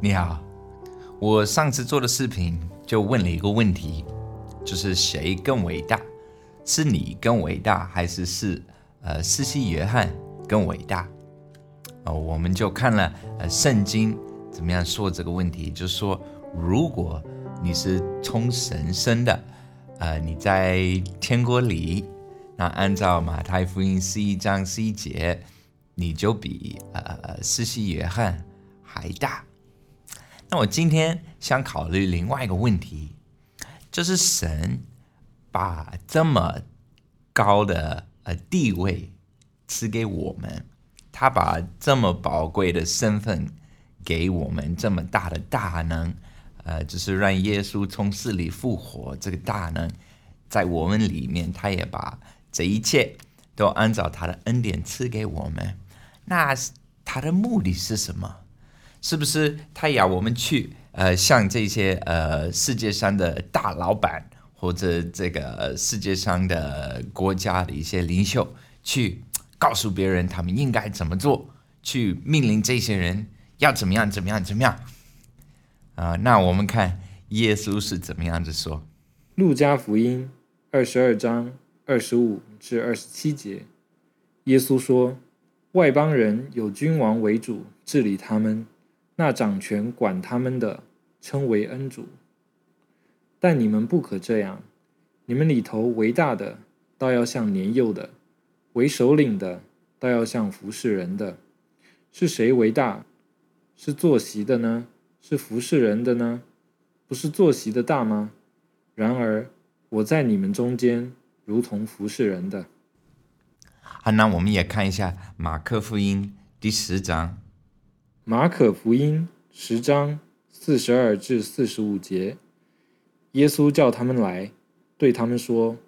你好，我上次做的视频就问了一个问题，就是谁更伟大？是你更伟大，还是是呃四西约翰更伟大？哦，我们就看了呃圣经怎么样说这个问题，就说，如果你是从神生的，呃你在天国里，那按照马太福音十一章十一节，你就比呃四西约翰还大。那我今天想考虑另外一个问题，就是神把这么高的呃地位赐给我们，他把这么宝贵的身份给我们，这么大的大能，呃，就是让耶稣从死里复活这个大能，在我们里面，他也把这一切都按照他的恩典赐给我们。那他的目的是什么？是不是他要我们去呃，向这些呃世界上的大老板或者这个世界上的国家的一些领袖去 告诉别人他们应该怎么做，去命令这些人要怎么样怎么样怎么样？啊，那我们看耶稣是怎么样子说，《路加福音》二十二章二十五至二十七节，耶稣说：“外邦人有君王为主，治理他们。”那掌权管他们的称为恩主，但你们不可这样。你们里头为大的，倒要像年幼的；为首领的，倒要像服侍人的。是谁为大？是坐席的呢？是服侍人的呢？不是坐席的大吗？然而我在你们中间，如同服侍人的。好，那我们也看一下马克福音第十章。马可福音十章四十二至四十五节，耶稣叫他们来，对他们说：“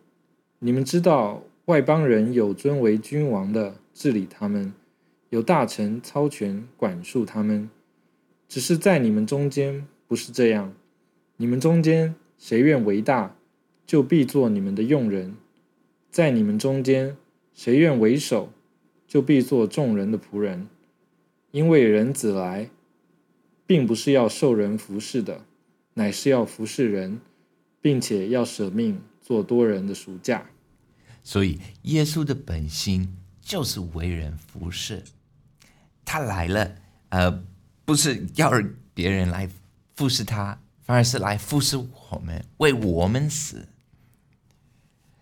你们知道外邦人有尊为君王的治理他们，有大臣操权管束他们。只是在你们中间不是这样。你们中间谁愿为大，就必做你们的用人；在你们中间谁愿为首，就必做众人的仆人。”因为人子来，并不是要受人服侍的，乃是要服侍人，并且要舍命做多人的赎价。所以，耶稣的本心就是为人服侍。他来了，呃，不是要别人来服侍他，反而是来服侍我们，为我们死。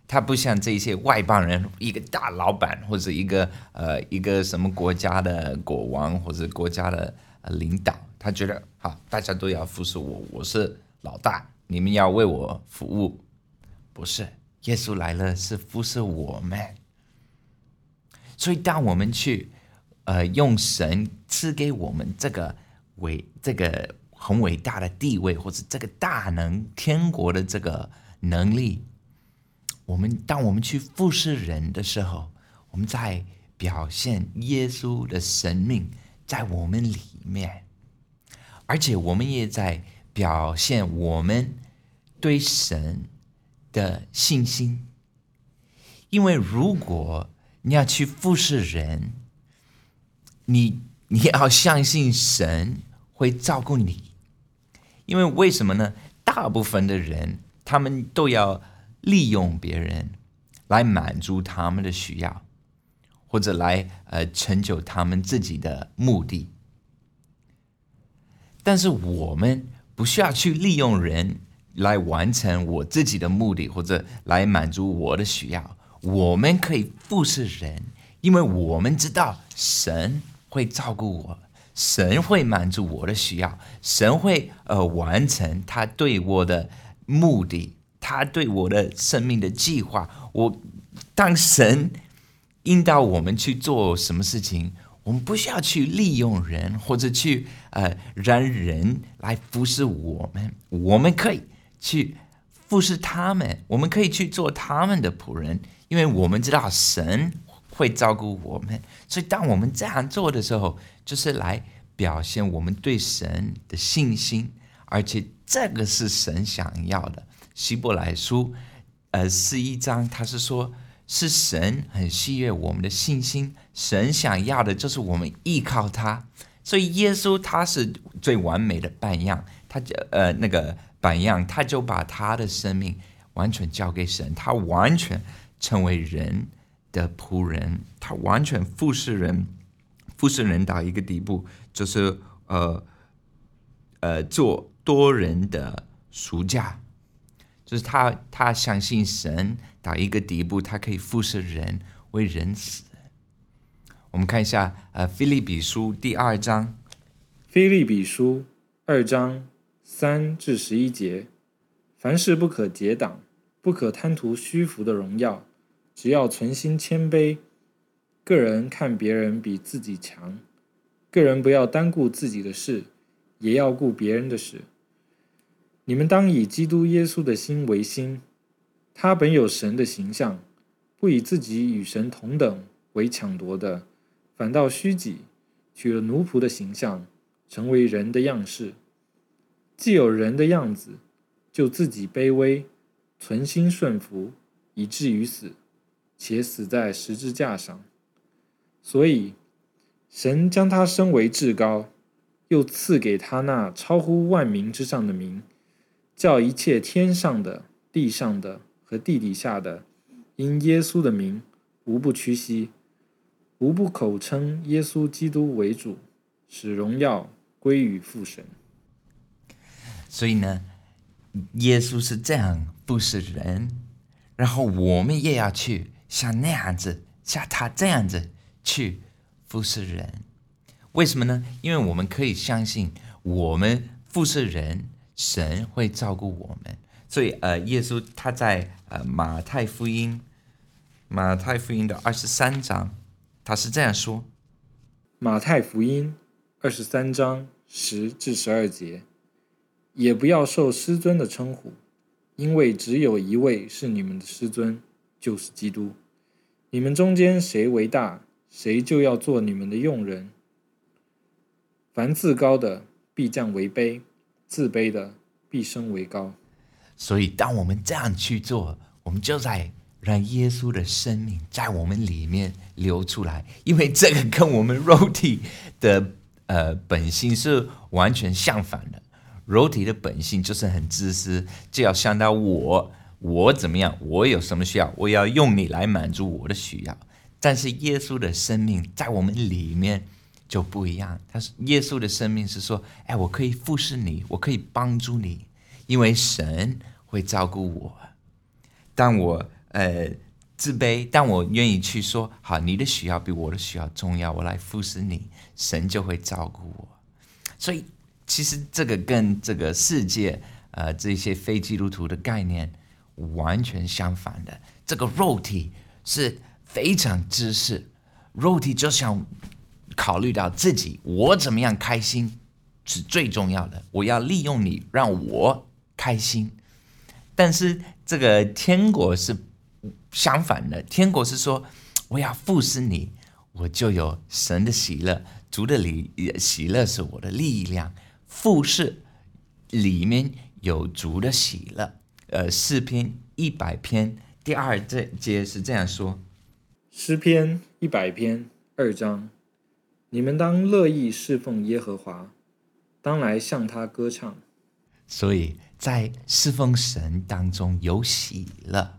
他不像这些外邦人，一个大老板或者一个呃一个什么国家的国王或者国家的领导，他觉得好，大家都要服侍我，我是老大，你们要为我服务。不是，耶稣来了是服侍我们。所以，当我们去呃用神赐给我们这个伟这个很伟大的地位，或者这个大能天国的这个能力。我们当我们去服侍人的时候，我们在表现耶稣的生命在我们里面，而且我们也在表现我们对神的信心。因为如果你要去服侍人，你 你要相信神会照顾你。因为为什么呢？大部分的人他们都要。利用别人来满足他们的需要，或者来呃成就他们自己的目的。但是我们不需要去利用人来完成我自己的目的，或者来满足我的需要。我们可以服侍人，因为我们知道神会照顾我，神会满足我的需要，神会呃完成他对我的目的。他对我的生命的计划，我当神引导我们去做什么事情，我们不需要去利用人，或者去呃让人来服侍我们，我们可以去服侍他们，我们可以去做他们的仆人，因为我们知道神会照顾我们，所以当我们这样做的时候，就是来表现我们对神的信心，而且这个是神想要的。希伯来书，呃，十一章，他是说，是神很喜悦我们的信心，神想要的就是我们依靠他，所以耶稣他是最完美的榜样，他就呃那个榜样，他就把他的生命完全交给神，他完全成为人的仆人，他完全服侍人，服侍人到一个地步，就是呃呃做多人的赎价，就是他他相信神到一个地步，他可以服侍人，为人死。我们看一下，呃，《菲利比书》第二章，《菲利比书》二章三至十一节：凡事不可结党，不可贪图虚浮的荣耀，只要存心谦卑。个人看别人比自己强，个人不要单顾自己的事，也要顾别人的事。你们当以基督耶稣的心为心，他本有神的形象，不以自己与神同等为抢夺的。反倒虚己，取了奴仆的形象，成为人的样式。既有人的样子，就自己卑微，存心顺服，以至于死，且死在十字架上。所以，神将他升为至高，又赐给他那超乎万民之上的名，叫一切天上的、地上的和地底下的，因耶稣的名，无不屈膝。无不口称耶稣基督为主，使荣耀归于父神。所以呢，耶稣是这样服侍人，然后我们也要去像那样子，像他这样子去服侍人。为什么呢？因为我们可以相信，我们服侍人，神会照顾我们。所以，呃，耶稣他在呃马太福音，马太福音的二十三章。他是这样说：《马太福音》二十三章十至十二节，也不要受师尊的称呼，因为只有一位是你们的师尊，就是基督。你们中间谁为大，谁就要做你们的用人。凡自高的，必降为卑；自卑的，必升为高。所以，当我们这样去做，我们就在。让耶稣的生命在我们里面流出来，因为这个跟我们肉体的呃本性是完全相反的。肉体的本性就是很自私，就要想到我，我怎么样，我有什么需要，我要用你来满足我的需要。但是耶稣的生命在我们里面就不一样，他是耶稣的生命是说，哎，我可以服侍你，我可以帮助你，因为神会照顾我。但我。呃，自卑，但我愿意去说，好，你的需要比我的需要重要，我来服侍你，神就会照顾我。所以，其实这个跟这个世界，呃，这些非基督徒的概念完全相反的。这个肉体是非常自私，肉体就想考虑到自己，我怎么样开心是最重要的，我要利用你让我开心。但是这个天国是。相反的，天国是说，我要服侍你，我就有神的喜乐，主的礼喜乐是我的力量。服侍里面有主的喜乐。呃，诗篇一百篇第二这节是这样说：诗篇一百篇二章，你们当乐意侍奉耶和华，当来向他歌唱。所以在侍奉神当中有喜乐。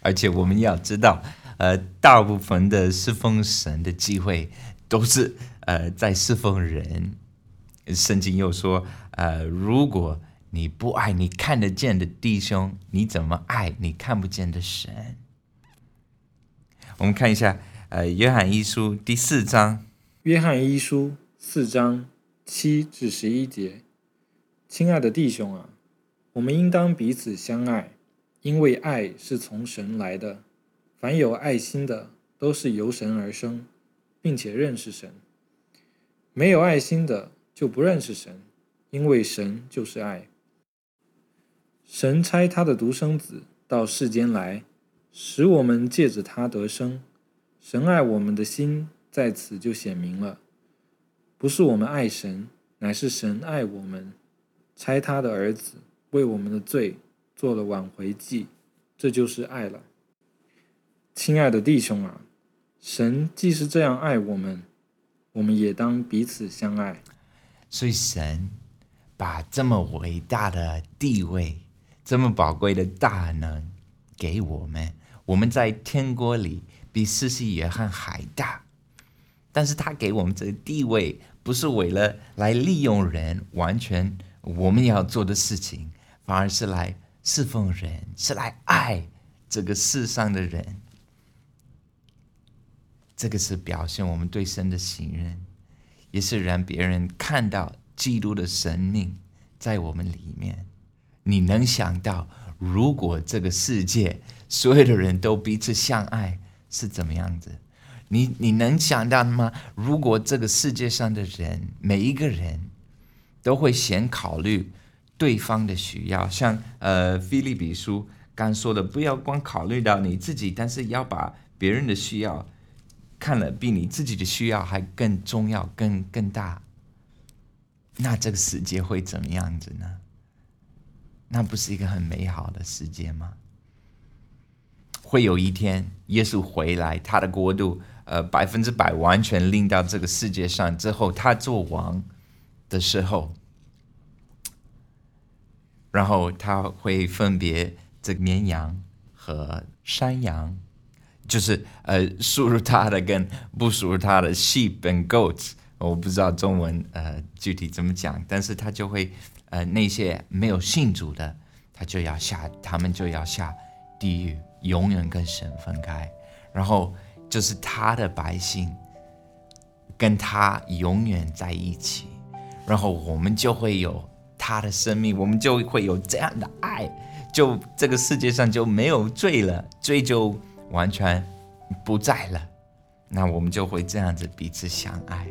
而且我们要知道，呃，大部分的侍奉神的机会都是呃在侍奉人。圣经又说，呃，如果你不爱你看得见的弟兄，你怎么爱你看不见的神？我们看一下，呃，约翰一书第四章。约翰一书四章七至十一节，亲爱的弟兄啊，我们应当彼此相爱。因为爱是从神来的，凡有爱心的都是由神而生，并且认识神；没有爱心的就不认识神，因为神就是爱。神差他的独生子到世间来，使我们借着他得生。神爱我们的心在此就显明了，不是我们爱神，乃是神爱我们，差他的儿子为我们的罪。做了挽回祭，这就是爱了。亲爱的弟兄啊，神既是这样爱我们，我们也当彼此相爱。所以神把这么伟大的地位、这么宝贵的大能给我们，我们在天国里比四世约翰还大。但是他给我们这个地位，不是为了来利用人，完全我们要做的事情，反而是来侍奉人，是来爱这个世上的人。这个是表现我们对神的信任，也是让别人看到基督的生命在我们里面。你能想到，如果这个世界所有的人都彼此相爱，是怎么样子？你你能想到吗？如果这个世界上的人每一个人都会先考虑对方的需要，像呃《菲利比书》刚说的，不要光考虑到你自己，但是要把别人的需要。看了比你自己的需要还更重要、更更大，那这个世界会怎么样子呢？那不是一个很美好的世界吗？会有一天耶稣回来，他的国度呃百分之百完全临到这个世界上之后，他做王的时候，然后他会分别这个绵羊和山羊。就是呃，属于他的跟不属于他的 sheep and goats，我不知道中文呃具体怎么讲，但是他就会呃那些没有信主的，他就要下，他们就要下地狱，永远跟神分开。然后就是他的百姓跟他永远在一起，然后我们就会有他的生命，我们就会有这样的爱，就这个世界上就没有罪了，罪就。完全不在了，那我们就会这样子彼此相爱，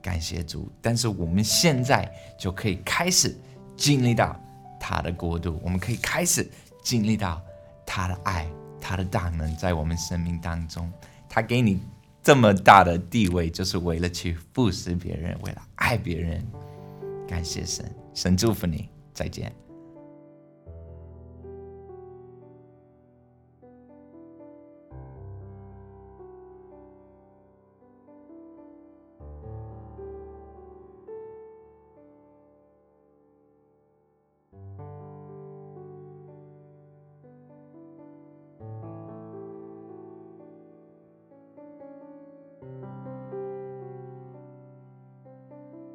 感谢主。但是我们现在就可以开始经历到他的国度，我们可以开始经历到他的爱，他的大能在我们生命当中。他给你这么大的地位，就是为了去服侍别人，为了爱别人。感谢神，神祝福你，再见。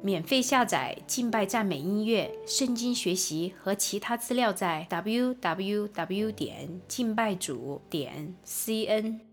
免费下载敬拜赞美音乐、圣经学习和其他资料，在 w w w 点敬拜主点 c n。